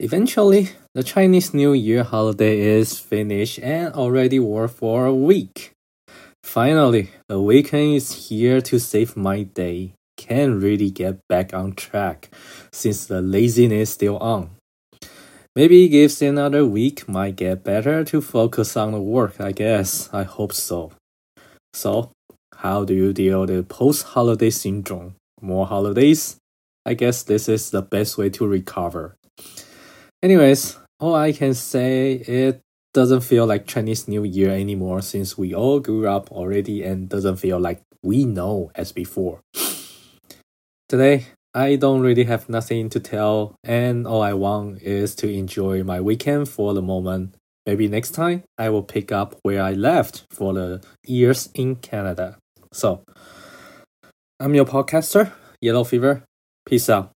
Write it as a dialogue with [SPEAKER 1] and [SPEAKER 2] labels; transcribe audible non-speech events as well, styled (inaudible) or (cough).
[SPEAKER 1] Eventually, the Chinese New Year holiday is finished and already worked for a week. Finally, the weekend is here to save my day. Can't really get back on track since the laziness still on. Maybe gives another week might get better to focus on the work, I guess. I hope so. So, how do you deal with post-holiday syndrome? More holidays? I guess this is the best way to recover. Anyways, all I can say it doesn't feel like Chinese New Year anymore since we all grew up already and doesn't feel like we know as before. (sighs) Today, I don't really have nothing to tell and all I want is to enjoy my weekend for the moment. Maybe next time I will pick up where I left for the years in Canada. So, I'm your podcaster, Yellow Fever. Peace out.